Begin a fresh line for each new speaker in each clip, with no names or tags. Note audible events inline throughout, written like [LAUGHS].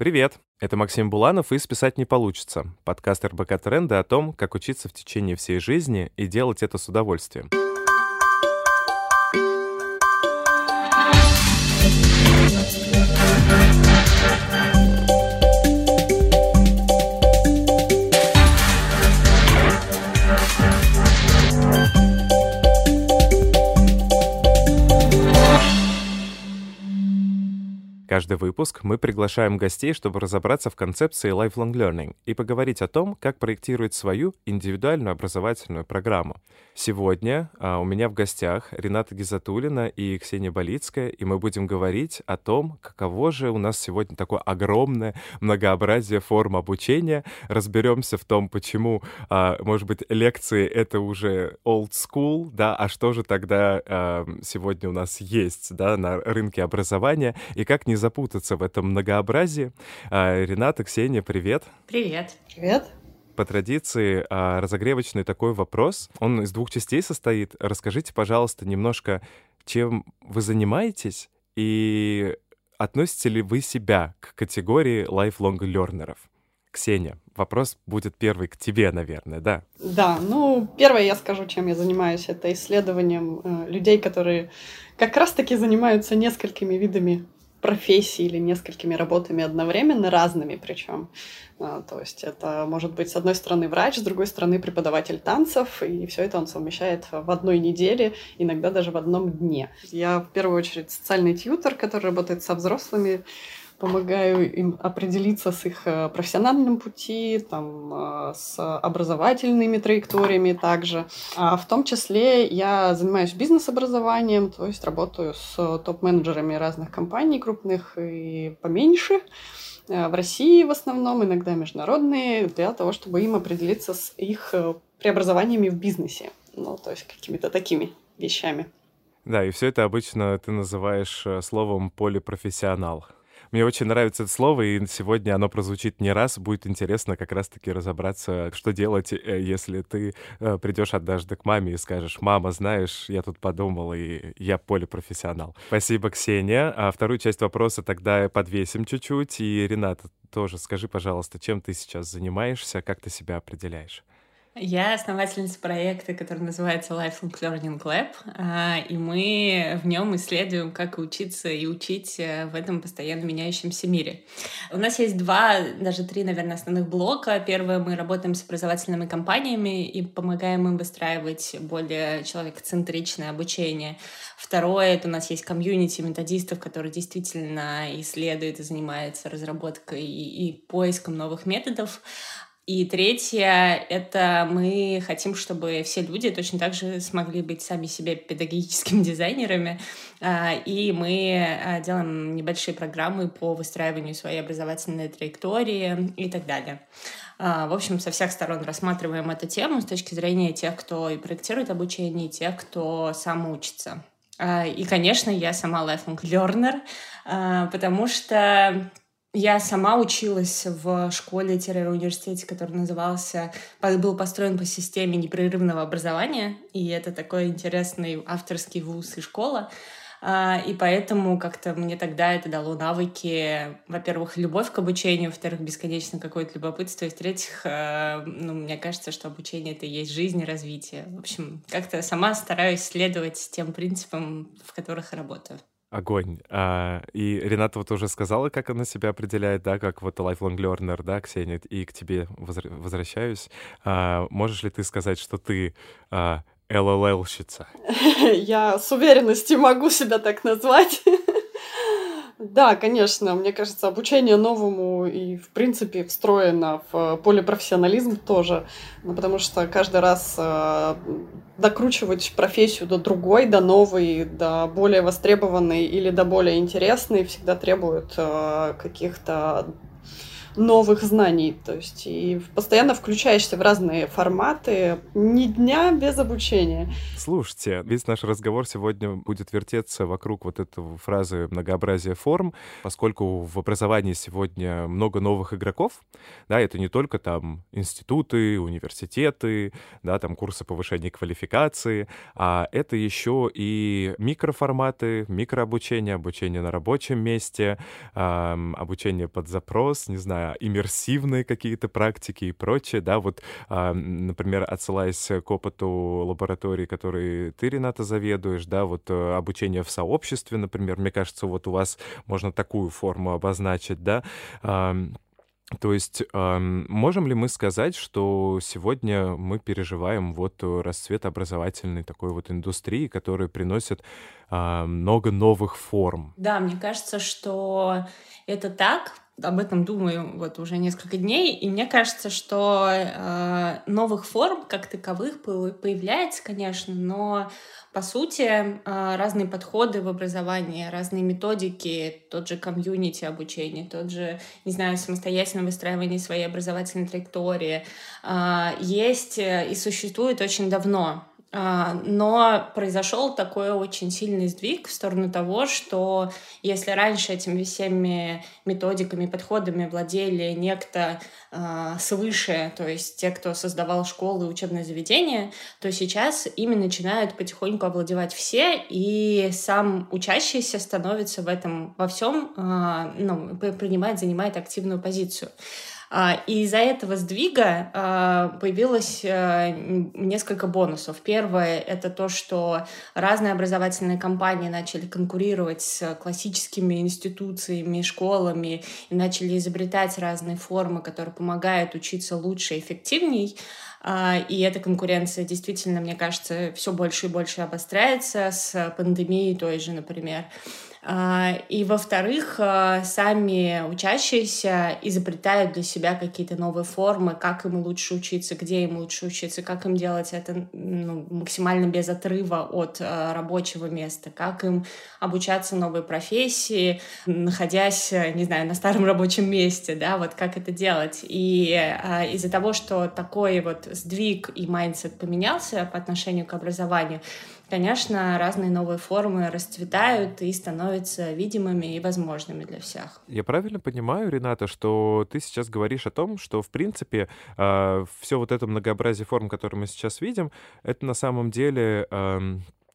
Привет! Это Максим Буланов и «Списать не получится» — подкаст РБК Тренда о том, как учиться в течение всей жизни и делать это с удовольствием. Каждый выпуск мы приглашаем гостей, чтобы разобраться в концепции lifelong learning и поговорить о том, как проектировать свою индивидуальную образовательную программу. Сегодня а, у меня в гостях Рената Гизатулина и Ксения Болицкая, и мы будем говорить о том, каково же у нас сегодня такое огромное многообразие форм обучения. Разберемся в том, почему, а, может быть, лекции — это уже old school, да, а что же тогда а, сегодня у нас есть, да, на рынке образования, и как не запутаться в этом многообразии. А, Рената, Ксения, привет.
Привет.
Привет.
По традиции, а, разогревочный такой вопрос. Он из двух частей состоит. Расскажите, пожалуйста, немножко, чем вы занимаетесь и относите ли вы себя к категории lifelong learnerов? Ксения, вопрос будет первый к тебе, наверное, да?
Да, ну, первое я скажу, чем я занимаюсь, это исследованием э, людей, которые как раз-таки занимаются несколькими видами профессий или несколькими работами одновременно, разными причем. А, то есть это может быть, с одной стороны, врач, с другой стороны, преподаватель танцев, и все это он совмещает в одной неделе, иногда даже в одном дне. Я в первую очередь социальный тьютер, который работает со взрослыми, помогаю им определиться с их э, профессиональным пути, там, э, с образовательными траекториями также. А в том числе я занимаюсь бизнес-образованием, то есть работаю с топ-менеджерами разных компаний, крупных и поменьше, э, в России в основном, иногда международные, для того, чтобы им определиться с их преобразованиями в бизнесе. Ну, то есть какими-то такими вещами.
Да, и все это обычно ты называешь словом полипрофессионал. Мне очень нравится это слово, и сегодня оно прозвучит не раз. Будет интересно как раз-таки разобраться, что делать, э, если ты э, придешь однажды к маме и скажешь, мама, знаешь, я тут подумал, и я полипрофессионал. Спасибо, Ксения. А вторую часть вопроса тогда подвесим чуть-чуть. И, Рената, тоже скажи, пожалуйста, чем ты сейчас занимаешься, как ты себя определяешь?
Я основательница проекта, который называется Lifelong Learning Lab, а, и мы в нем исследуем, как учиться и учить э, в этом постоянно меняющемся мире. У нас есть два, даже три, наверное, основных блока. Первое, мы работаем с образовательными компаниями и помогаем им выстраивать более человекоцентричное обучение. Второе, это у нас есть комьюнити методистов, которые действительно исследуют и занимаются разработкой и, и поиском новых методов. И третье — это мы хотим, чтобы все люди точно так же смогли быть сами себе педагогическими [LAUGHS] дизайнерами, а, и мы а, делаем небольшие программы по выстраиванию своей образовательной траектории и так далее. А, в общем, со всех сторон рассматриваем эту тему с точки зрения тех, кто и проектирует обучение, и тех, кто сам учится. И, конечно, я сама lifelong learner, потому что я сама училась в школе-университете, который назывался, был построен по системе непрерывного образования, и это такой интересный авторский вуз и школа. А, и поэтому как-то мне тогда это дало навыки, во-первых, любовь к обучению, во-вторых, бесконечно какое-то любопытство, и в-третьих, э, ну, мне кажется, что обучение — это и есть жизнь и развитие. В общем, как-то сама стараюсь следовать тем принципам, в которых работаю.
Огонь. А, и Рената вот уже сказала, как она себя определяет, да, как вот lifelong learner, да, Ксения, и к тебе возвращаюсь. А, можешь ли ты сказать, что ты а, LLL-щица? [LAUGHS]
Я с уверенностью могу себя так назвать. [LAUGHS] Да, конечно, мне кажется, обучение новому и, в принципе, встроено в полипрофессионализм тоже, ну, потому что каждый раз э, докручивать профессию до другой, до новой, до более востребованной или до более интересной всегда требует э, каких-то новых знаний. То есть и постоянно включаешься в разные форматы, ни дня без обучения.
Слушайте, весь наш разговор сегодня будет вертеться вокруг вот этой фразы «многообразие форм», поскольку в образовании сегодня много новых игроков, да, это не только там институты, университеты, да, там курсы повышения квалификации, а это еще и микроформаты, микрообучение, обучение на рабочем месте, эм, обучение под запрос, не знаю, иммерсивные какие-то практики и прочее, да, вот, э, например, отсылаясь к опыту лаборатории, который ты, Рената, заведуешь, да, вот э, обучение в сообществе, например, мне кажется, вот у вас можно такую форму обозначить, да, э, то есть можем ли мы сказать, что сегодня мы переживаем вот расцвет образовательной такой вот индустрии, которая приносит много новых форм?
Да, мне кажется, что это так, об этом думаю вот уже несколько дней, и мне кажется, что э, новых форм как таковых появляется, конечно, но по сути э, разные подходы в образовании, разные методики, тот же комьюнити обучения, тот же, не знаю, самостоятельное выстраивание своей образовательной траектории э, есть и существует очень давно. А, но произошел такой очень сильный сдвиг в сторону того, что если раньше этими всеми методиками, подходами владели некто э, свыше, то есть те, кто создавал школы и учебные заведения, то сейчас ими начинают потихоньку овладевать все, и сам учащийся становится в этом во всем, э, ну, принимает, занимает активную позицию. А, и из-за этого сдвига а, появилось э, несколько бонусов. Первое — это то, что разные образовательные компании начали конкурировать с классическими институциями, школами и начали изобретать разные формы, которые помогают учиться лучше и эффективней. А, и эта конкуренция действительно, мне кажется, все больше и больше обостряется с пандемией той же, например. А, и, во-вторых, а, сами учащиеся изобретают для себя какие-то новые формы, как им лучше учиться, где им лучше учиться, как им делать это ну, максимально без отрыва от а, рабочего места, как им обучаться новой профессии, находясь, не знаю, на старом [LAUGHS] рабочем месте, да, вот как это делать. И из-за того, что такой вот сдвиг и mindset поменялся по отношению к образованию, конечно, разные новые формы расцветают и становятся видимыми и возможными для всех.
Я правильно понимаю, Рената, что ты сейчас говоришь о том, что, в принципе, а, все вот это многообразие форм, которые мы сейчас видим, это на самом деле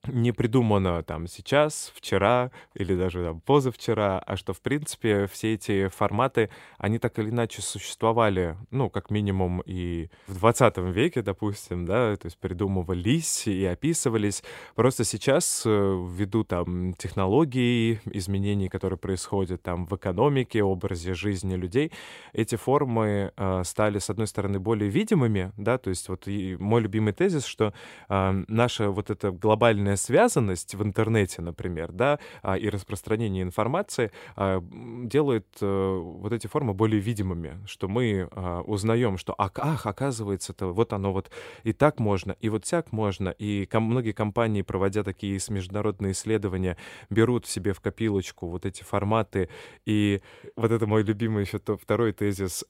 не придумано там сейчас, вчера или даже там, позавчера, а что, в принципе, все эти форматы, они так или иначе существовали, ну, как минимум и в 20 веке, допустим, да, то есть придумывались и описывались. Просто сейчас, э, ввиду там технологий, изменений, которые происходят там в экономике, образе жизни людей, эти формы э, стали, с одной стороны, более видимыми, да, то есть вот и мой любимый тезис, что э, наша вот эта глобальная полная связанность в интернете, например, да, а, и распространение информации а, делает э, вот эти формы более видимыми, что мы а, узнаем, что ах, оказывается, это вот оно вот и так можно, и вот так можно, и многие компании, проводя такие международные исследования, берут себе в копилочку вот эти форматы, и вот это мой любимый еще второй тезис,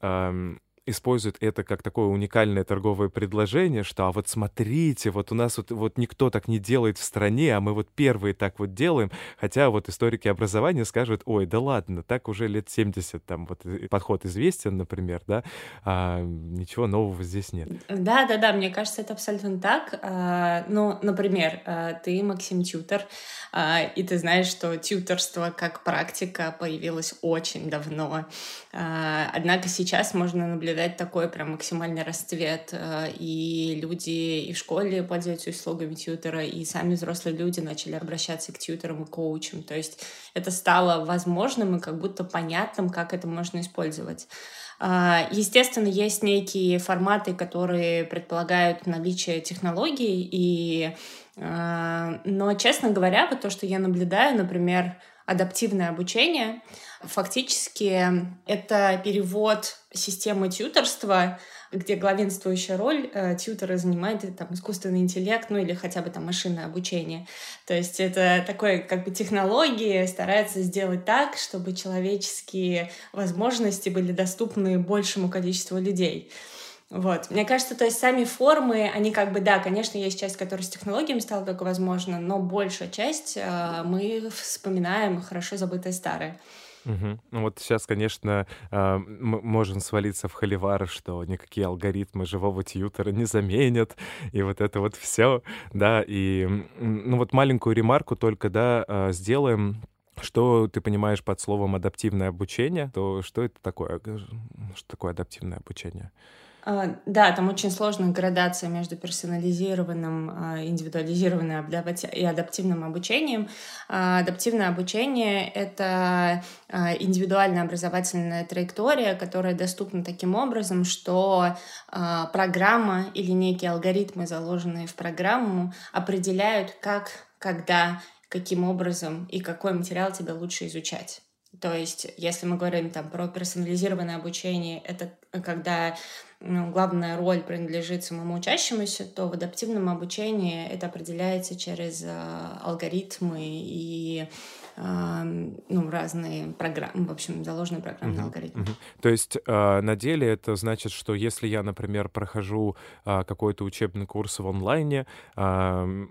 используют это как такое уникальное торговое предложение, что а вот смотрите, вот у нас вот, вот никто так не делает в стране, а мы вот первые так вот делаем, хотя вот историки образования скажут, ой, да ладно, так уже лет 70 там вот подход известен, например, да, а ничего нового здесь нет.
Да, да, да, мне кажется, это абсолютно так. А, ну, например, а, ты, Максим Тютор, а, и ты знаешь, что тьюторство как практика появилось очень давно. Однако сейчас можно наблюдать наблюдать такой прям максимальный расцвет. Э, и люди и в школе пользуются услугами тьютера, и сами взрослые люди начали обращаться к тьютерам и коучам. То есть это стало возможным и как будто понятным, как это можно использовать. А, естественно, есть некие форматы, которые предполагают наличие технологий, и, э, но, честно говоря, вот то, что я наблюдаю, например, адаптивное обучение. Фактически это перевод системы тьюторства, где главенствующая роль э, тьютера занимает э, там, искусственный интеллект, ну или хотя бы там машинное обучение. То есть это такой как бы технологии старается сделать так, чтобы человеческие возможности были доступны большему количеству людей. Вот. Мне кажется, то есть сами формы, они как бы, да, конечно, есть часть, которая с технологиями стала только возможно, но большая часть э, мы вспоминаем хорошо забытое старое.
Угу. Ну вот сейчас, конечно, э, можем свалиться в холивар, что никакие алгоритмы живого тьютера не заменят, и вот это вот все, да, и ну вот маленькую ремарку только, да, э, сделаем что ты понимаешь под словом адаптивное обучение, то что это такое? Что такое адаптивное обучение?
А, да, там очень сложная градация между персонализированным, а, индивидуализированным и адаптивным обучением. А, адаптивное обучение — это индивидуальная образовательная траектория, которая доступна таким образом, что программа или некие алгоритмы, заложенные в программу, определяют, как, когда, каким образом и какой материал тебе лучше изучать. То есть, если мы говорим там про персонализированное обучение, это когда ну, главная роль принадлежит самому учащемуся, то в адаптивном обучении это определяется через э, алгоритмы и ну, разные программы, в общем, заложенные программные uh-huh, алгоритмы. Uh-huh.
То есть э, на деле это значит, что если я, например, прохожу э, какой-то учебный курс в онлайне, э,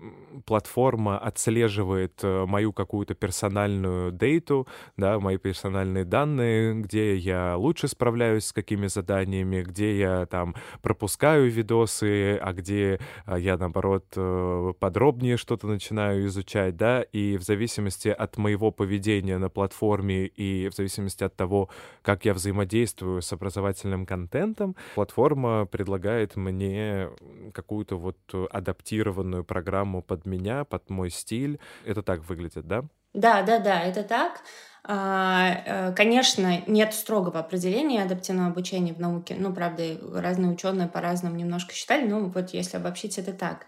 платформа отслеживает э, мою какую-то персональную дейту, да, мои персональные данные, где я лучше справляюсь с какими заданиями, где я там пропускаю видосы, а где я, наоборот, э, подробнее что-то начинаю изучать, да, и в зависимости от моего моего поведения на платформе и в зависимости от того, как я взаимодействую с образовательным контентом, платформа предлагает мне какую-то вот адаптированную программу под меня, под мой стиль. Это так выглядит, да?
Да, да, да, это так. А, э, конечно, нет строгого определения адаптивного обучения в науке. Ну, правда, разные ученые по-разному немножко считали, ну, вот если обобщить, это так.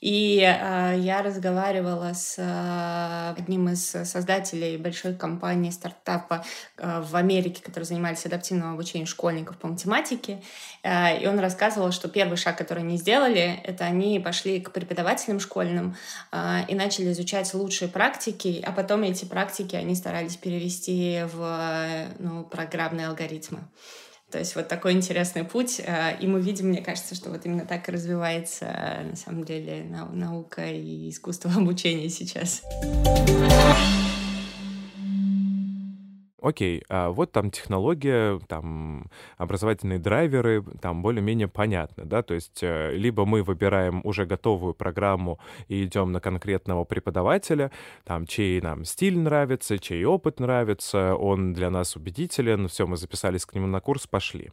И э, я разговаривала с э, одним из создателей большой компании стартапа в Америке, который занимались адаптивным обучением школьников по математике. И он рассказывал, что первый шаг, который они сделали, это они пошли к преподавателям школьным и начали изучать лучшие практики, а потом эти практики они старались перевести в ну, программные алгоритмы. То есть вот такой интересный путь. Э, и мы видим, мне кажется, что вот именно так и развивается на самом деле наука и искусство [LAUGHS] обучения сейчас.
Окей, а вот там технология, там образовательные драйверы, там более-менее понятно, да, то есть э, либо мы выбираем уже готовую программу и идем на конкретного преподавателя, там, чей нам стиль нравится, чей опыт нравится, он для нас убедителен, все, мы записались к нему на курс, пошли.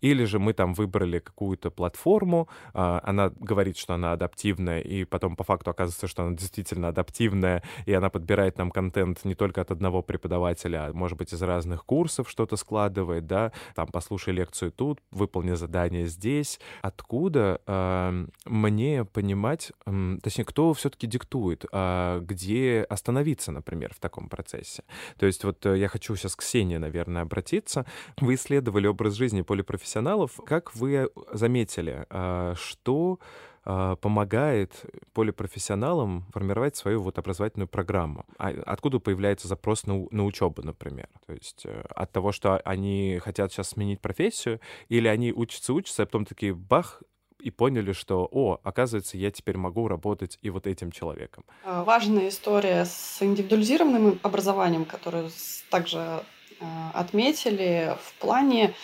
Или же мы там выбрали какую-то платформу, а, она говорит, что она адаптивная, и потом по факту оказывается, что она действительно адаптивная, и она подбирает нам контент не только от одного преподавателя, а может быть быть, из разных курсов что-то складывает, да, там, послушай лекцию тут, выполни задание здесь. Откуда э, мне понимать, э, точнее, кто все-таки диктует, э, где остановиться, например, в таком процессе? То есть вот э, я хочу сейчас к Ксении, наверное, обратиться. Вы исследовали образ жизни полипрофессионалов. Как вы заметили, э, что помогает полипрофессионалам формировать свою вот образовательную программу. А откуда появляется запрос на, на учебу, например? То есть э, от того, что они хотят сейчас сменить профессию, или они учатся, учатся, а потом такие бах, и поняли, что, о, оказывается, я теперь могу работать и вот этим человеком.
А, важная история с индивидуализированным образованием, которую также э, отметили в плане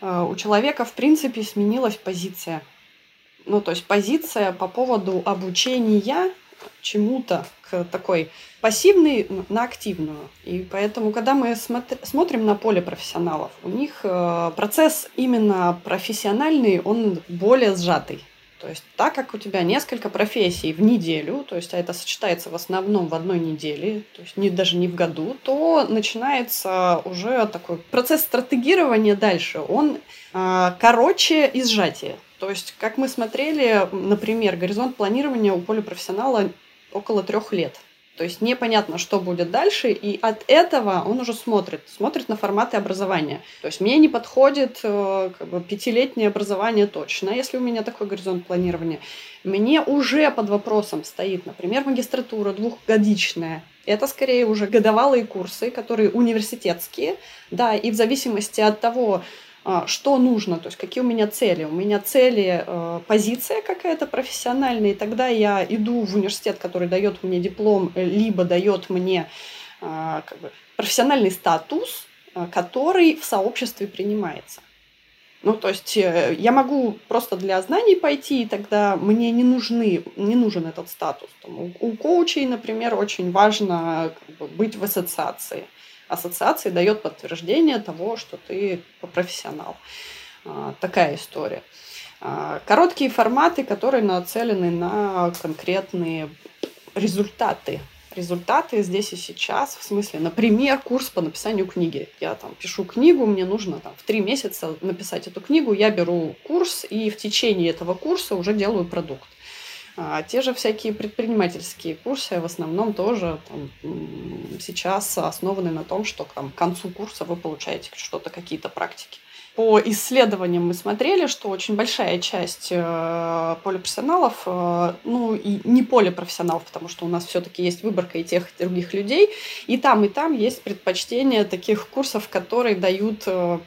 э, у человека, в принципе, сменилась позиция ну, то есть позиция по поводу обучения чему-то к такой пассивной на активную. И поэтому, когда мы смотрим на поле профессионалов, у них э, процесс именно профессиональный, он более сжатый. То есть так как у тебя несколько профессий в неделю, то есть а это сочетается в основном в одной неделе, то есть не, даже не в году, то начинается уже такой процесс стратегирования дальше. Он э, короче и сжатие. То есть, как мы смотрели, например, горизонт планирования у полипрофессионала около трех лет. То есть непонятно, что будет дальше, и от этого он уже смотрит, смотрит на форматы образования. То есть мне не подходит э, как бы, пятилетнее образование точно, если у меня такой горизонт планирования. Мне уже под вопросом стоит, например, магистратура двухгодичная. Это скорее уже годовалые курсы, которые университетские, да, и в зависимости от того, что нужно, то есть какие у меня цели. У меня цели э, позиция какая-то профессиональная, и тогда я иду в университет, который дает мне диплом, э, либо дает мне э, как бы, профессиональный статус, э, который в сообществе принимается. Ну, то есть я могу просто для знаний пойти, и тогда мне не, нужны, не нужен этот статус. Там, у, у коучей, например, очень важно как бы, быть в ассоциации ассоциации дает подтверждение того, что ты профессионал. А, такая история. А, короткие форматы, которые нацелены на конкретные результаты. Результаты здесь и сейчас, в смысле, например, курс по написанию книги. Я там пишу книгу, мне нужно там в три месяца написать эту книгу, я беру курс и в течение этого курса уже делаю продукт. А те же всякие предпринимательские курсы в основном тоже там, сейчас основаны на том, что там, к концу курса вы получаете что-то, какие-то практики. По исследованиям мы смотрели, что очень большая часть э, полипрофессионалов, э, ну и не полипрофессионалов, потому что у нас все-таки есть выборка и тех, и других людей, и там, и там есть предпочтение таких курсов, которые дают э,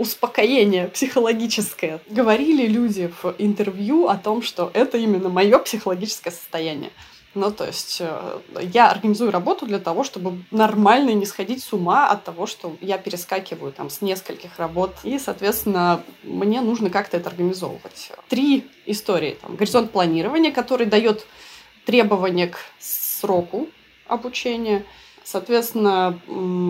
успокоение психологическое. Говорили люди в интервью о том, что это именно мое психологическое состояние. Ну, то есть э, я организую работу для того, чтобы нормально не сходить с ума от того, что я перескакиваю там с нескольких работ. И, соответственно, мне нужно как-то это организовывать. Три истории. Там, горизонт планирования, который дает требования к сроку обучения – Соответственно,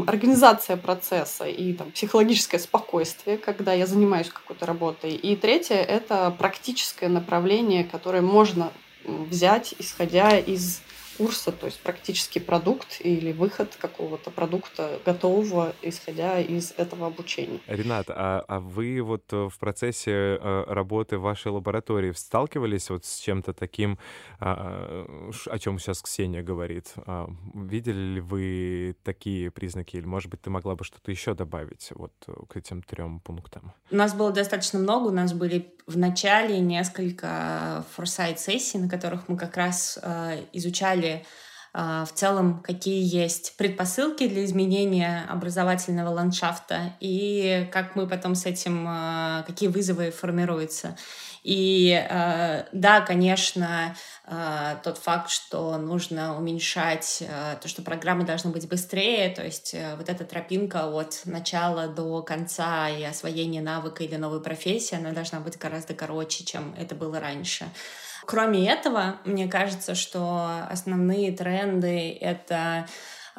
организация процесса и там, психологическое спокойствие, когда я занимаюсь какой-то работой. И третье – это практическое направление, которое можно взять, исходя из курса, то есть практический продукт или выход какого-то продукта готового, исходя из этого обучения.
Ренат, а, а вы вот э, в процессе э, работы в вашей лаборатории сталкивались вот с чем-то таким, а, о чем сейчас Ксения говорит? А, видели ли вы такие признаки, или, может быть, ты могла бы что-то еще добавить вот к этим трем пунктам?
У нас было достаточно много, у нас были в начале несколько форсайт-сессий, на которых мы как раз э, изучали э, в целом, какие есть предпосылки для изменения образовательного ландшафта и как мы потом с этим, э, какие вызовы формируются. И э, да, конечно, э, тот факт, что нужно уменьшать э, то, что программы должны быть быстрее, то есть вот эта тропинка от начала до конца и освоения навыка или новой профессии, она должна быть гораздо короче, чем это было раньше. Кроме этого, мне кажется, что основные тренды — это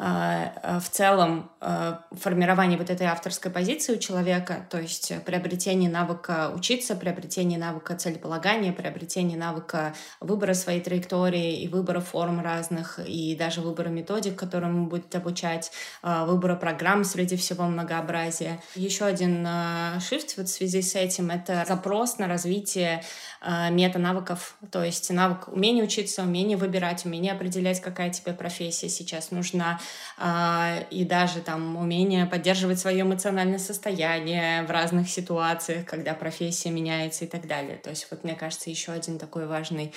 а, а, в целом а, формирование вот этой авторской позиции у человека, то есть приобретение навыка учиться, приобретение навыка целеполагания, приобретение навыка выбора своей траектории и выбора форм разных, и даже выбора методик, которым будет обучать, выбора программ среди всего многообразия. Еще один shift вот в связи с этим — это запрос на развитие мета-навыков, то есть навык умения учиться, умение выбирать, умение определять, какая тебе профессия сейчас нужна, а, и даже там умение поддерживать свое эмоциональное состояние в разных ситуациях, когда профессия меняется и так далее. То есть вот мне кажется еще один такой важный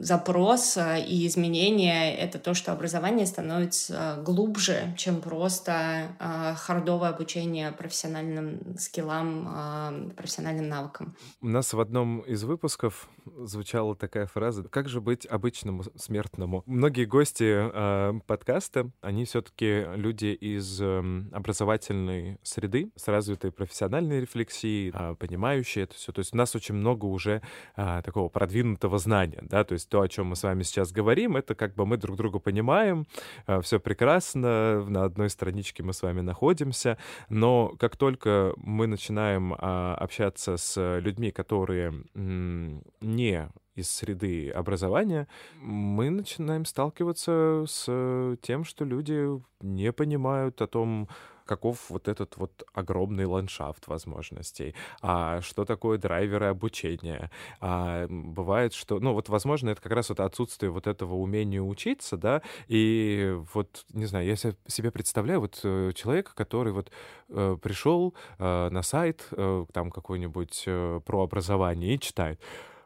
запрос а, и изменения — это то, что образование становится глубже, чем просто а, хардовое обучение профессиональным скиллам, профессиональным навыкам.
У нас в одном из выпусков звучала такая фраза «Как же быть обычному смертному?» Многие гости э, подкаста, они все таки люди из образовательной среды, с развитой профессиональной рефлексией, э, понимающие это все. То есть у нас очень много уже такого продвинутого знания знания, да, то есть то, о чем мы с вами сейчас говорим, это как бы мы друг друга понимаем, э, все прекрасно, на одной страничке мы с вами находимся, но как только мы начинаем а, общаться с людьми, которые не из среды образования, мы начинаем сталкиваться с тем, что люди не понимают о том, каков вот этот вот огромный ландшафт возможностей, а что такое драйверы обучения. А бывает, что, ну вот, возможно, это как раз вот отсутствие вот этого умения учиться, да, и вот, не знаю, я себе представляю вот э, человека, который вот э, пришел э, на сайт, э, там какой-нибудь э, про образование и читает,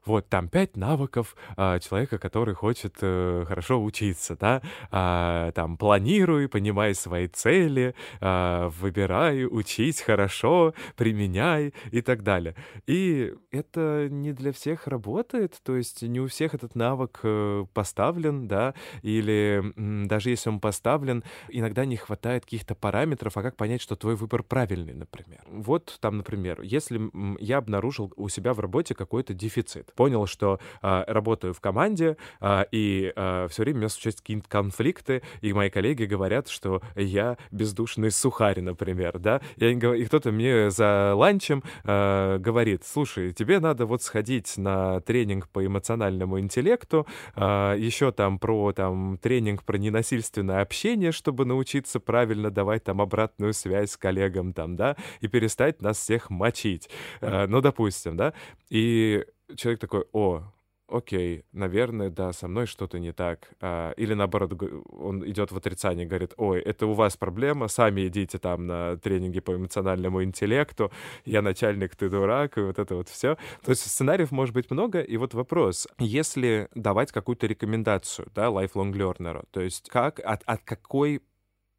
вот там пять навыков а, человека, который хочет а, хорошо учиться, да, а, там планируй, понимай свои цели, а, выбирай, учись хорошо, применяй и так далее. И это не для всех работает, то есть не у всех этот навык э, поставлен, да, или даже если он поставлен, иногда не хватает каких-то параметров, а как понять, что твой выбор правильный, например. Вот там, например, если я обнаружил у себя в работе какой-то дефицит, понял, что э, работаю в команде, э, и э, все время у меня случаются какие-то конфликты, и мои коллеги говорят, что я бездушный сухарь, например, да, и, и кто-то мне за ланчем э, говорит, слушай, тебе надо вот сходить на тренинг по эмоциональному интеллекту, э, еще там про там тренинг про ненасильственное общение, чтобы научиться правильно давать там обратную связь с коллегам там, да, и перестать нас всех мочить, э, ну, допустим, да, и человек такой, о, окей, наверное, да, со мной что-то не так. А, или наоборот, он идет в отрицание, говорит, ой, это у вас проблема, сами идите там на тренинги по эмоциональному интеллекту, я начальник, ты дурак, и вот это вот все. То есть сценариев может быть много, и вот вопрос, если давать какую-то рекомендацию, да, lifelong learner, то есть как, от, от какой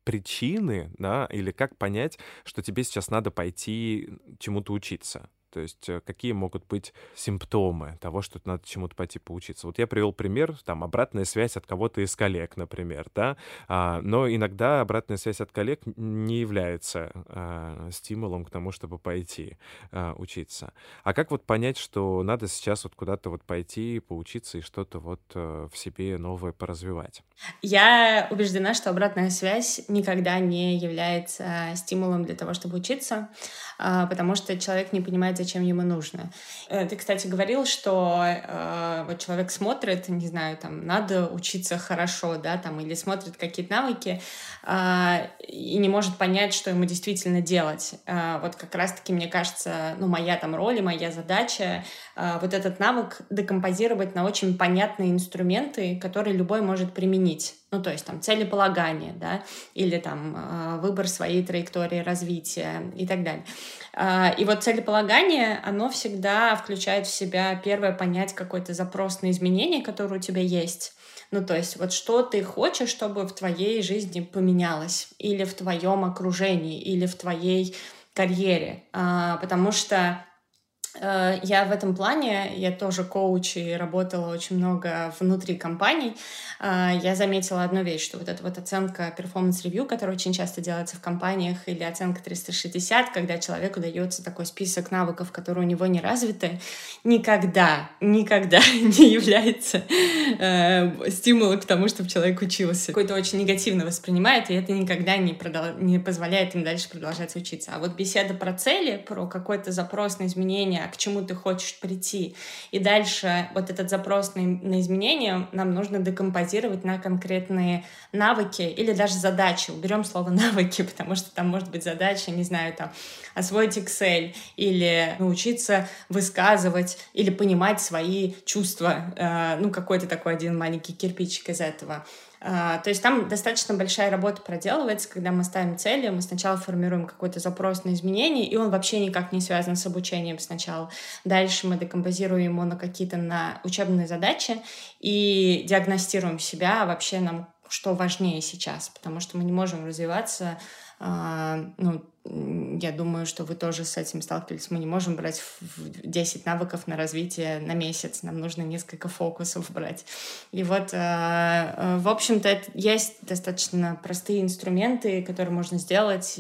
причины, да, или как понять, что тебе сейчас надо пойти чему-то учиться? То есть э, какие могут быть симптомы того, что надо чему-то пойти поучиться. Вот я привел пример, там, обратная связь от кого-то из коллег, например, да, а, но иногда обратная связь от коллег не является а, стимулом к тому, чтобы пойти а, учиться. А как вот понять, что надо сейчас вот куда-то вот пойти, поучиться и что-то вот а, в себе новое поразвивать?
Я убеждена, что обратная связь никогда не является стимулом для того, чтобы учиться, а, потому что человек не понимает, зачем ему нужно. Э, ты, кстати, говорил, что э, вот человек смотрит, не знаю, там, надо учиться хорошо, да, там, или смотрит какие-то навыки э, и не может понять, что ему действительно делать. Э, вот как раз-таки, мне кажется, ну, моя там роль и моя задача э, вот этот навык декомпозировать на очень понятные инструменты, которые любой может применить. Ну, то есть там целеполагание, да, или там э, выбор своей траектории развития и так далее. Э, и вот целеполагание, оно всегда включает в себя первое понять какой-то запрос на изменения, который у тебя есть. Ну, то есть вот что ты хочешь, чтобы в твоей жизни поменялось, или в твоем окружении, или в твоей карьере. А, потому что я в этом плане, я тоже коуч и работала очень много внутри компаний. Э, я заметила одну вещь, что вот эта вот оценка performance review, которая очень часто делается в компаниях, или оценка 360, когда человеку дается такой список навыков, которые у него не развиты, никогда, никогда [LAUGHS] не является э, стимулом к тому, чтобы человек учился. Как-то очень негативно воспринимает, и это никогда не, продол- не позволяет им дальше продолжать учиться. А вот беседа про цели, про какой-то запрос на изменения, к чему ты хочешь прийти. И дальше вот этот запрос на, на изменения нам нужно декомпозировать на конкретные навыки или даже задачи. Уберем слово [LAUGHS] навыки, потому что там может быть задача, не знаю, там, освоить Excel или научиться высказывать или понимать свои чувства. Э, ну, какой-то такой один маленький кирпичик из этого. А, то есть там достаточно большая работа проделывается, когда мы ставим цели, мы сначала формируем какой-то запрос на изменения, и он вообще никак не связан с обучением сначала. Дальше мы декомпозируем его на какие-то на учебные задачи и диагностируем себя, а вообще нам что важнее сейчас, потому что мы не можем развиваться ну, я думаю, что вы тоже с этим сталкивались. Мы не можем брать 10 навыков на развитие на месяц. Нам нужно несколько фокусов брать. И вот, а, а, в общем-то, есть достаточно простые инструменты, которые можно сделать,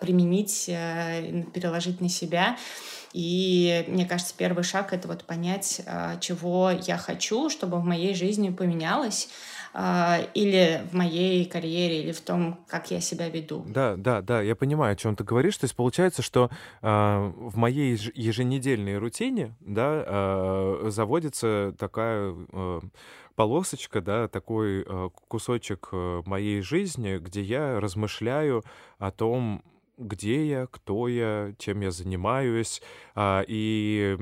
применить, переложить на себя. И мне кажется, первый шаг — это вот понять, чего я хочу, чтобы в моей жизни поменялось, или в моей карьере, или в том, как я себя веду.
Да, да, да, я понимаю, о чем ты говоришь. То есть получается, что э, в моей еженедельной рутине, да, э, заводится такая полосочка, да, такой кусочек э, моей жизни, где я размышляю о том, где я, кто я, чем я занимаюсь. А, и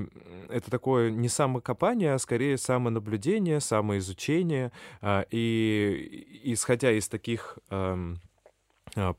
это такое не самокопание, а скорее самонаблюдение, самоизучение. А, и исходя из таких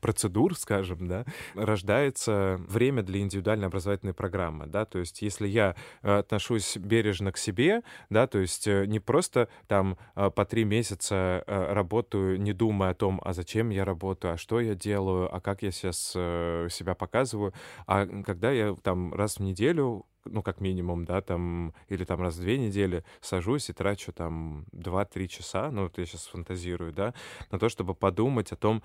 процедур, скажем, да, рождается время для индивидуальной образовательной программы, да, то есть если я э, отношусь бережно к себе, да, то есть э, не просто там э, по три месяца работаю, не думая о том, а зачем я работаю, а что я делаю, а как я сейчас себя показываю, а когда я там раз в неделю ну, как минимум, да, там, или там раз в две недели сажусь и трачу там 2-3 часа, ну, вот я сейчас фантазирую, да, на то, чтобы подумать о том,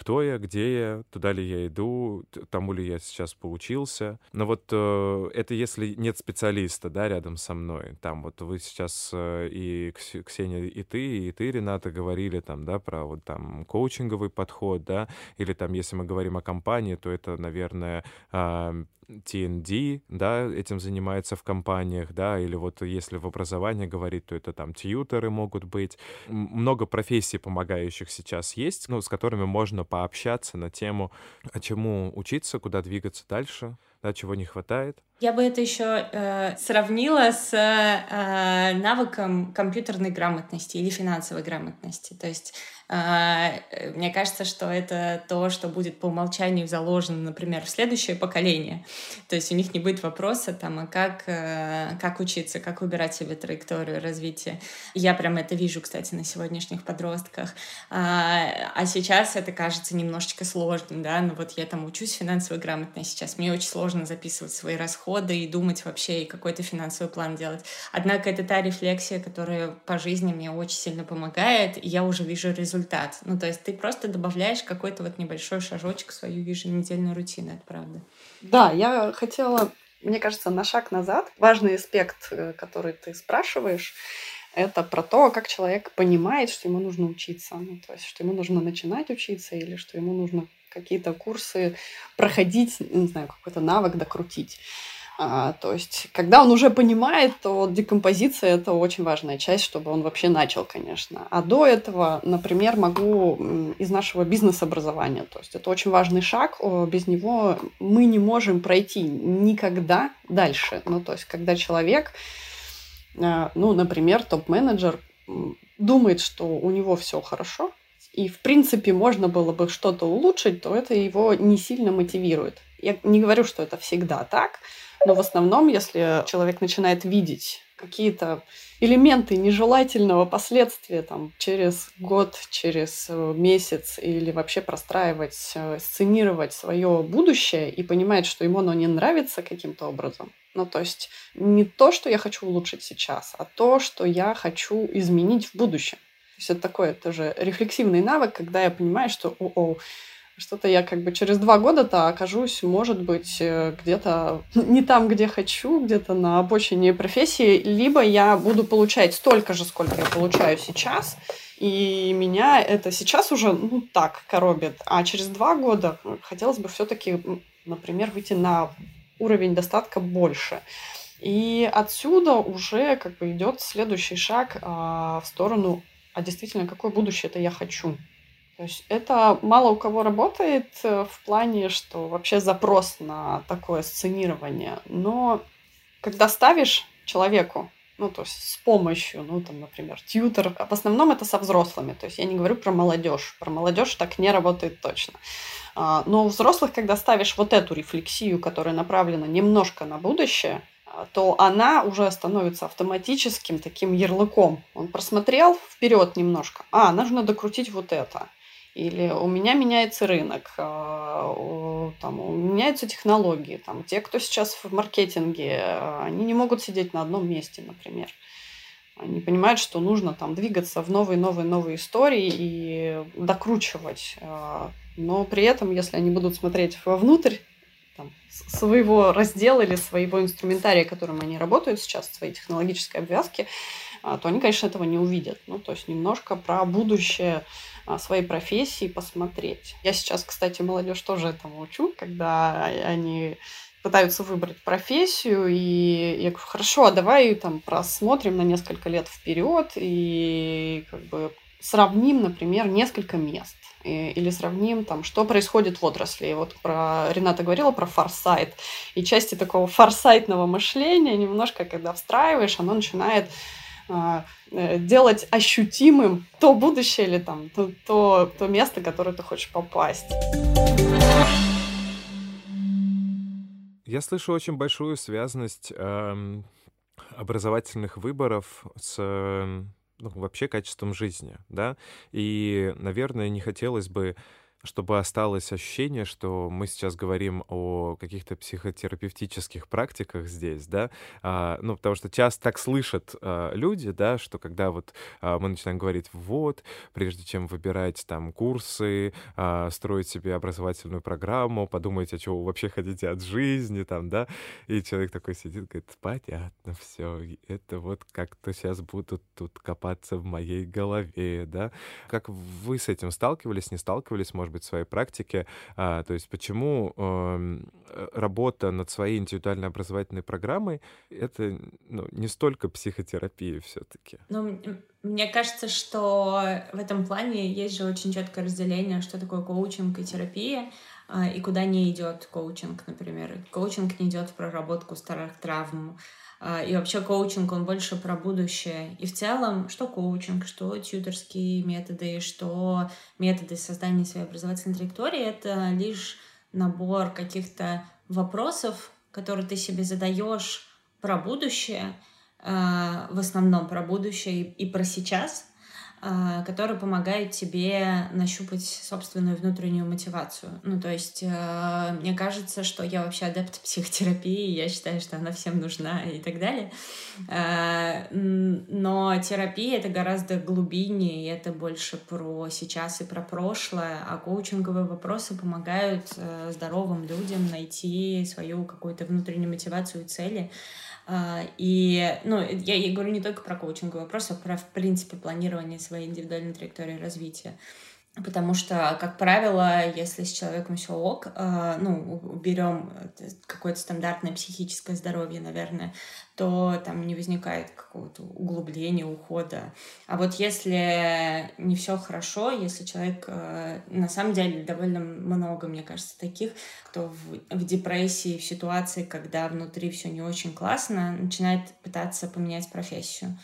кто я, где я, туда ли я иду, тому ли я сейчас поучился. Но вот э, это если нет специалиста, да, рядом со мной. Там вот вы сейчас э, и Ксения, и ты, и ты, Рената, говорили там, да, про вот там коучинговый подход, да, или там, если мы говорим о компании, то это, наверное, э, TND, да, этим занимается в компаниях, да, или вот если в образовании говорить, то это там тьютеры могут быть. Много профессий помогающих сейчас есть, ну, с которыми можно пообщаться на тему, а чему учиться, куда двигаться дальше, да, чего не хватает.
Я бы это еще э, сравнила с э, навыком компьютерной грамотности или финансовой грамотности. То есть э, мне кажется, что это то, что будет по умолчанию заложено, например, в следующее поколение. То есть у них не будет вопроса, там, а как, э, как учиться, как выбирать себе траекторию развития. Я прям это вижу, кстати, на сегодняшних подростках. А, а сейчас это кажется немножечко сложным, да, ну вот я там учусь финансовой грамотности сейчас, мне очень сложно записывать свои расходы, расходы и думать вообще, и какой-то финансовый план делать. Однако это та рефлексия, которая по жизни мне очень сильно помогает, и я уже вижу результат. Ну, то есть ты просто добавляешь какой-то вот небольшой шажочек в свою еженедельную рутину, это правда.
Да, я хотела, мне кажется, на шаг назад. Важный аспект, э, который ты спрашиваешь, это про то, как человек понимает, что ему нужно учиться. Ну, то есть, что ему нужно начинать учиться или что ему нужно какие-то курсы проходить, не знаю, какой-то навык докрутить. А, то есть, когда он уже понимает, то декомпозиция – это очень важная часть, чтобы он вообще начал, конечно. А до этого, например, могу из нашего бизнес-образования, то есть это очень важный шаг, без него мы не можем пройти никогда дальше. Ну, то есть, когда человек, а, ну, например, топ-менеджер думает, что у него все хорошо, и, в принципе, можно было бы что-то улучшить, то это его не сильно мотивирует. Я не говорю, что это всегда так, но в основном, если человек начинает видеть какие-то элементы нежелательного последствия там, через год, через э, месяц или вообще простраивать, э, сценировать свое будущее и понимает, что ему оно не нравится каким-то образом. Ну, то есть не то, что я хочу улучшить сейчас, а то, что я хочу изменить в будущем. То есть это такой тоже рефлексивный навык, когда я понимаю, что о-о, что-то я как бы через два года-то окажусь, может быть, э, где-то [LAUGHS] не там, где хочу, где-то на обочине профессии, либо я буду получать столько же, сколько я получаю сейчас, и меня это сейчас уже ну, так коробит. А через два года хотелось бы все-таки, например, выйти на уровень достатка больше. И отсюда уже как бы идет следующий шаг а, в сторону, а действительно, какое будущее это я хочу. То есть это мало у кого работает э, в плане, что вообще запрос на такое сценирование. Но когда ставишь человеку, ну, то есть с помощью, ну, там, например, тьютер, в основном это со взрослыми, то есть я не говорю про молодежь, про молодежь так не работает точно. А, но у взрослых, когда ставишь вот эту рефлексию, которая направлена немножко на будущее, а, то она уже становится автоматическим таким ярлыком. Он просмотрел вперед немножко. А, нужно докрутить вот это. Или у меня меняется рынок, а, там, меняются технологии. Там, те, кто сейчас в маркетинге, а, они не могут сидеть на одном месте, например. Они понимают, что нужно там двигаться в новые, новые, новые истории и докручивать. А, но при этом, если они будут смотреть вовнутрь там, своего раздела или своего инструментария, которым они работают сейчас, своей технологической обвязки, то они, конечно, этого не увидят. Ну, то есть немножко про будущее своей профессии посмотреть. Я сейчас, кстати, молодежь тоже этому учу, когда они пытаются выбрать профессию, и я говорю, хорошо, а давай там просмотрим на несколько лет вперед и как бы сравним, например, несколько мест или сравним там, что происходит в отрасли. И вот про Рената говорила про форсайт. И части такого форсайтного мышления немножко, когда встраиваешь, оно начинает а, делать ощутимым то будущее или там то, то, то место, в которое ты хочешь попасть.
Я слышу очень большую связанность э, образовательных выборов с ну, вообще качеством жизни, да, и, наверное, не хотелось бы чтобы осталось ощущение, что мы сейчас говорим о каких-то психотерапевтических практиках здесь, да, а, ну, потому что часто так слышат а, люди, да, что когда вот а, мы начинаем говорить, вот, прежде чем выбирать там курсы, а, строить себе образовательную программу, подумайте, а чего вы вообще хотите от жизни, там, да, и человек такой сидит, говорит, понятно, все, это вот как-то сейчас будут тут копаться в моей голове, да. Как вы с этим сталкивались, не сталкивались, может может быть, в своей практике. А, то есть почему эм, э, работа над своей индивидуальной образовательной программой — это ну, не столько психотерапия все-таки?
Ну, мне кажется, что в этом плане есть же очень четкое разделение, что такое коучинг и терапия, а, и куда не идет коучинг, например. Коучинг не идет в проработку старых травм, и вообще коучинг, он больше про будущее. И в целом, что коучинг, что тьюторские методы, что методы создания своей образовательной траектории, это лишь набор каких-то вопросов, которые ты себе задаешь про будущее, а, в основном про будущее и про сейчас, а, который помогает тебе нащупать собственную внутреннюю мотивацию. Ну, то есть, э, мне кажется, что я вообще адепт психотерапии, я считаю, что она всем нужна и так далее. Э, но терапия — это гораздо глубиннее, и это больше про сейчас и про прошлое, а коучинговые вопросы помогают э, здоровым людям найти свою какую-то внутреннюю мотивацию и цели, а, и, ну, я, я говорю не только про коучинговый вопрос, а про, в принципе, планирование своей индивидуальной траектории развития. Потому что, как правило, если с человеком все ок, э, ну, уберем какое-то стандартное психическое здоровье, наверное, то там не возникает какого-то углубления, ухода. А вот если не все хорошо, если человек, э, на самом деле, довольно много, мне кажется, таких, кто в, в депрессии, в ситуации, когда внутри все не очень классно, начинает пытаться поменять профессию.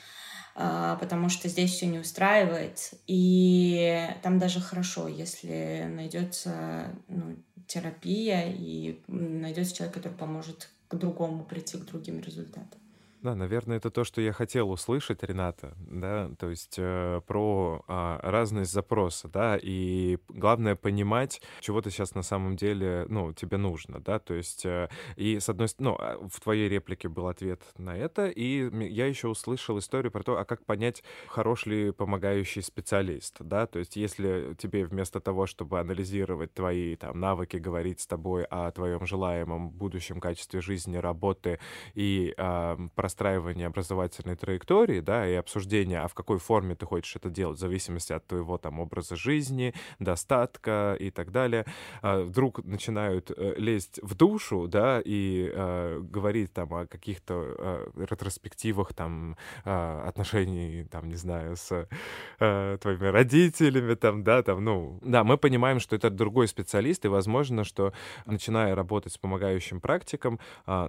А, потому что здесь все не устраивает. И там даже хорошо, если найдется ну, терапия и найдется человек, который поможет к другому прийти к другим результатам.
Да, наверное, это то, что я хотел услышать, Рената, да, то есть э, про э, разность запроса, да, и главное понимать, чего ты сейчас на самом деле, ну, тебе нужно, да, то есть, э, и с одной стороны, ну, а, в твоей реплике был ответ на это, и я еще услышал историю про то, а как понять, хорош ли помогающий специалист, да, то есть, если тебе вместо того, чтобы анализировать твои, там, навыки, говорить с тобой о твоем желаемом будущем качестве жизни, работы и э, простраивания образовательной траектории, да, и обсуждения, а в какой форме ты хочешь это делать, в зависимости от твоего там образа жизни, достатка и так далее, а, вдруг начинают э, лезть в душу, да, и э, говорить там о каких-то э, ретроспективах там отношений, там, не знаю, с твоими родителями, там, да, там, ну, да, мы понимаем, что это другой специалист, и возможно, что начиная работать с помогающим практиком,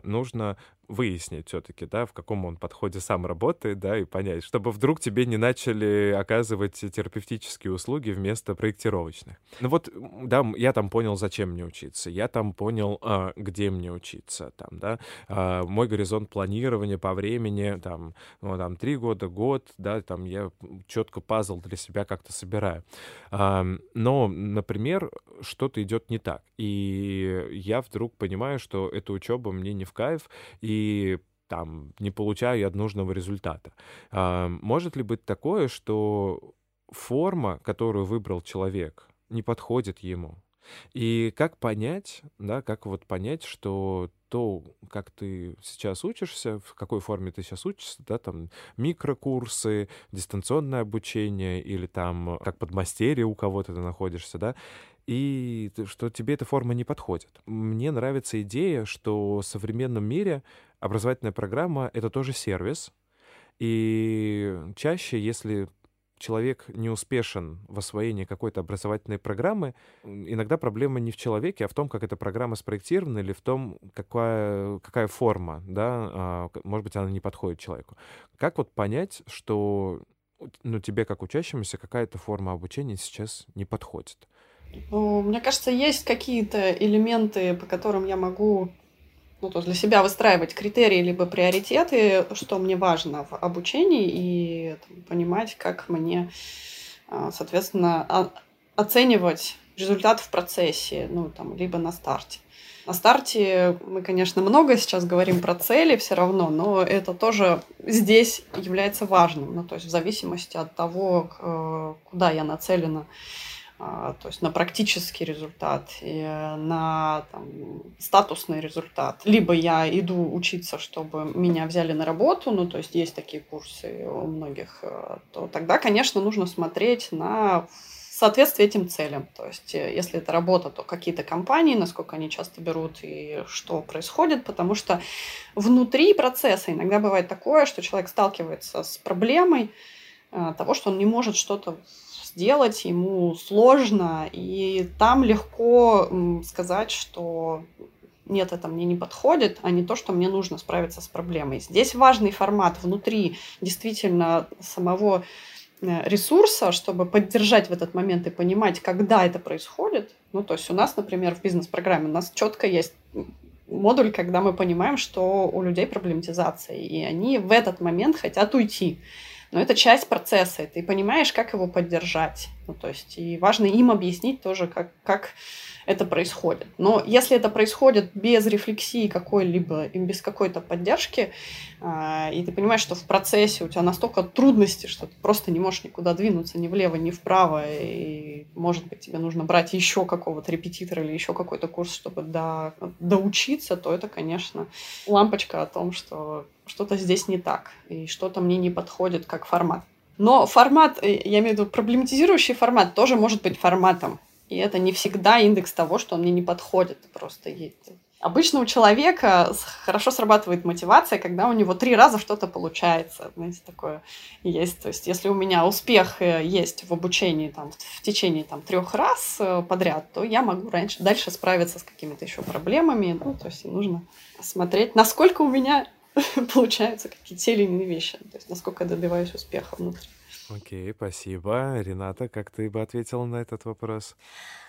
нужно выяснить все-таки, да, в каком он подходе сам работает, да, и понять, чтобы вдруг тебе не начали оказывать терапевтические услуги вместо проектировочных. Ну вот, да, я там понял, зачем мне учиться, я там понял, а, где мне учиться, там, да, а, мой горизонт планирования по времени, там, ну, там, три года, год, да, там, я четко пазл для себя как-то собираю. А, но, например, что-то идет не так, и я вдруг понимаю, что эта учеба мне не в кайф, и там не получаю я нужного результата. А, может ли быть такое, что форма, которую выбрал человек, не подходит ему? И как понять, да, как вот понять, что то, как ты сейчас учишься, в какой форме ты сейчас учишься, да, там микрокурсы, дистанционное обучение или там как подмастерье у кого-то ты находишься, да, и что тебе эта форма не подходит. Мне нравится идея, что в современном мире образовательная программа — это тоже сервис, и чаще, если человек не успешен в освоении какой-то образовательной программы, иногда проблема не в человеке, а в том, как эта программа спроектирована, или в том, какая, какая форма, да, а, может быть, она не подходит человеку. Как вот понять, что ну, тебе, как учащемуся, какая-то форма обучения сейчас не подходит?
Ну, мне кажется, есть какие-то элементы, по которым я могу ну, то для себя выстраивать критерии либо приоритеты, что мне важно в обучении, и там, понимать, как мне, а, соответственно, оценивать результат в процессе, ну, там, либо на старте. На старте мы, конечно, много сейчас говорим про цели все равно, но это тоже здесь является важным. Ну, то есть в зависимости от того, куда я нацелена то есть на практический результат, и на там, статусный результат. Либо я иду учиться, чтобы меня взяли на работу, ну то есть есть такие курсы у многих, э, то тогда, конечно, нужно смотреть на соответствие этим целям. То есть, э, если это работа, то какие-то компании, насколько они часто берут и что происходит, потому что внутри процесса иногда бывает такое, что человек сталкивается с проблемой э, того, что он не может что-то сделать, ему сложно, и там легко сказать, что нет, это мне не подходит, а не то, что мне нужно справиться с проблемой. Здесь важный формат внутри действительно самого э, ресурса, чтобы поддержать в этот момент и понимать, когда это происходит. Ну, то есть у нас, например, в бизнес-программе у нас четко есть модуль, когда мы понимаем, что у людей проблематизация, и они в этот момент хотят уйти но это часть процесса, и ты понимаешь, как его поддержать. Ну, то есть, и важно им объяснить тоже, как, как это происходит. Но если это происходит без рефлексии какой-либо и без какой-то поддержки, э, и ты понимаешь, что в процессе у тебя настолько трудности, что ты просто не можешь никуда двинуться ни влево, ни вправо, и, может быть, тебе нужно брать еще какого-то репетитора или еще какой-то курс, чтобы до, доучиться, то это, конечно, лампочка о том, что что-то здесь не так, и что-то мне не подходит как формат. Но формат, э, я имею в виду проблематизирующий формат, тоже может быть форматом. И это не всегда индекс того, что он мне не подходит. Просто. Обычно у человека хорошо срабатывает мотивация, когда у него три раза что-то получается. Знаете, такое есть. То есть, если у меня успех э, есть в обучении там, в течение там, трех раз э, подряд, то я могу раньше, дальше справиться с какими-то еще проблемами. Ну, то есть, нужно смотреть, насколько у меня [LAUGHS] получаются какие-то те или иные вещи. То есть, насколько я добиваюсь успеха внутри.
Окей, спасибо. Рената, как ты бы ответила на этот вопрос?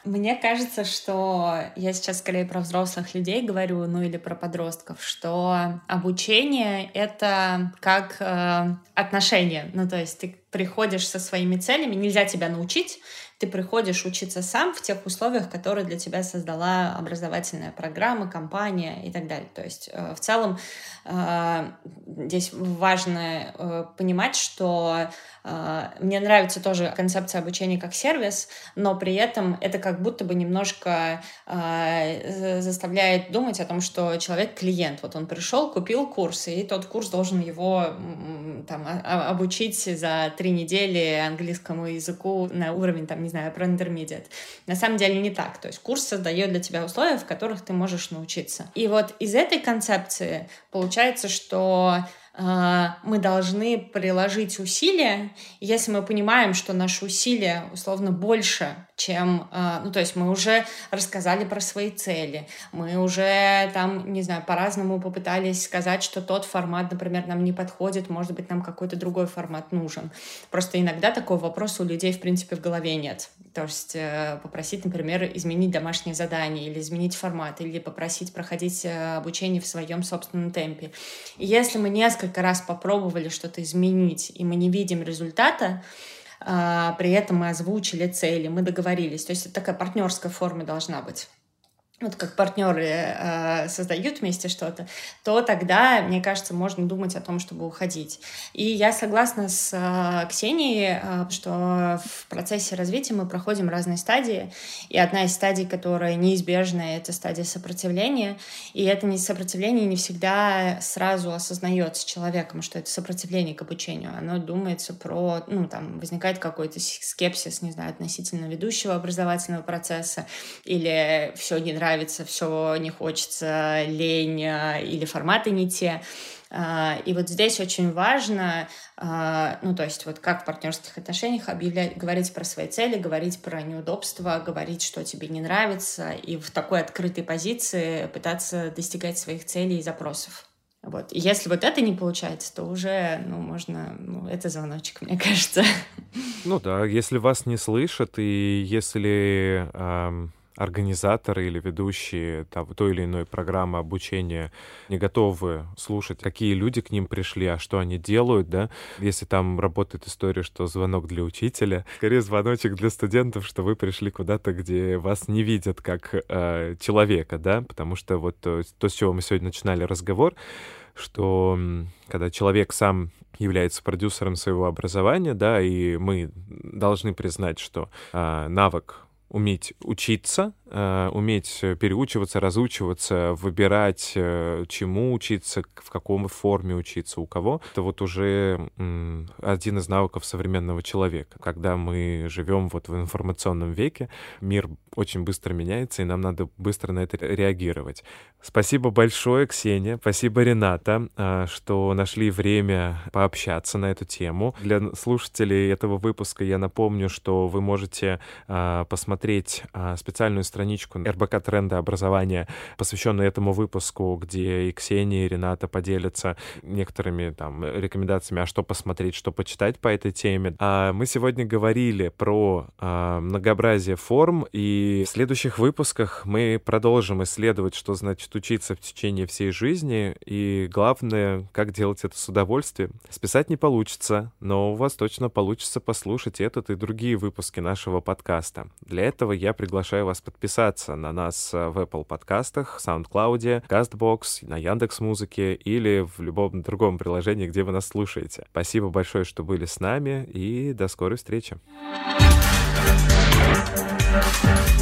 Мне кажется, что я сейчас скорее про взрослых людей говорю, ну или про подростков, что обучение — это как э, отношения. Ну то есть ты приходишь со своими целями, нельзя тебя научить, ты приходишь учиться сам в тех условиях, которые для тебя создала образовательная программа, компания и так далее. То есть э, в целом э, здесь важно э, понимать, что мне нравится тоже концепция обучения как сервис, но при этом это как будто бы немножко заставляет думать о том, что человек клиент. Вот он пришел, купил курс, и тот курс должен его там, обучить за три недели английскому языку на уровень там, не знаю, про intermediate. На самом деле не так. То есть курс создает для тебя условия, в которых ты можешь научиться. И вот из этой концепции получается, что а, мы должны приложить усилия. Если мы понимаем, что наши усилия условно больше, чем, а, ну то есть мы уже рассказали про свои цели, мы уже там, не знаю, по-разному попытались сказать, что тот формат, например, нам не подходит, может быть, нам какой-то другой формат нужен. Просто иногда такого вопроса у людей, в принципе, в голове нет. То есть э, попросить, например, изменить домашнее задание или изменить формат, или попросить проходить э, обучение в своем собственном темпе. И если мы несколько раз попробовали что-то изменить, и мы не видим результата, а, при этом мы озвучили цели, мы договорились. То есть это такая партнерская форма должна быть. Вот как партнеры э, создают вместе что-то, то тогда, мне кажется, можно думать о том, чтобы уходить. И я согласна с э, Ксенией, э, что в процессе развития мы проходим разные стадии, и одна из стадий, которая неизбежная, это стадия сопротивления, и это не сопротивление не всегда сразу осознается человеком, что это сопротивление к обучению. Оно думается про, ну, там, возникает какой-то скепсис, не знаю, относительно ведущего образовательного процесса, или все не нравится нравится, все не хочется, лень а, или форматы не те. А, и вот здесь очень важно, а, ну, то есть вот как в партнерских отношениях объявлять, говорить про свои цели, говорить про неудобства, говорить, что тебе не нравится, и в такой открытой позиции пытаться достигать своих целей и запросов. Вот. И если вот это не получается, то уже, ну, можно, ну, это звоночек, мне кажется.
Ну да, если вас не слышат, и если эм, организаторы или ведущие там, той или иной программы обучения не готовы слушать, какие люди к ним пришли, а что они делают, да, если там работает история, что звонок для учителя, скорее звоночек для студентов, что вы пришли куда-то, где вас не видят как э, человека, да, потому что вот то, то, с чего мы сегодня начинали разговор, что когда человек сам является продюсером своего образования, да, и мы должны признать, что э, навык уметь учиться, э, уметь переучиваться, разучиваться, выбирать, э, чему учиться, в каком форме учиться, у кого. Это вот уже один из навыков современного человека. Когда мы живем вот в информационном веке, мир очень быстро меняется, и нам надо быстро на это реагировать. Спасибо большое, Ксения, спасибо, Рената, э, что нашли время пообщаться на эту тему. Для слушателей этого выпуска я напомню, что вы можете посмотреть посмотреть а, специальную страничку РБК Тренда образования, посвященную этому выпуску, где и Ксения, и Рената поделятся некоторыми там рекомендациями, а что посмотреть, что почитать по этой теме. А мы сегодня говорили про а, многообразие форм, и в следующих выпусках мы продолжим исследовать, что значит учиться в течение всей жизни, и главное, как делать это с удовольствием. Списать не получится, но у вас точно получится послушать этот и другие выпуски нашего подкаста. Для этого я приглашаю вас подписаться на нас э, в Apple подкастах, SoundCloud, CastBox, на Яндекс Музыке или в любом другом приложении, где вы нас слушаете. Спасибо большое, что были с нами, и до скорой встречи. Thank you.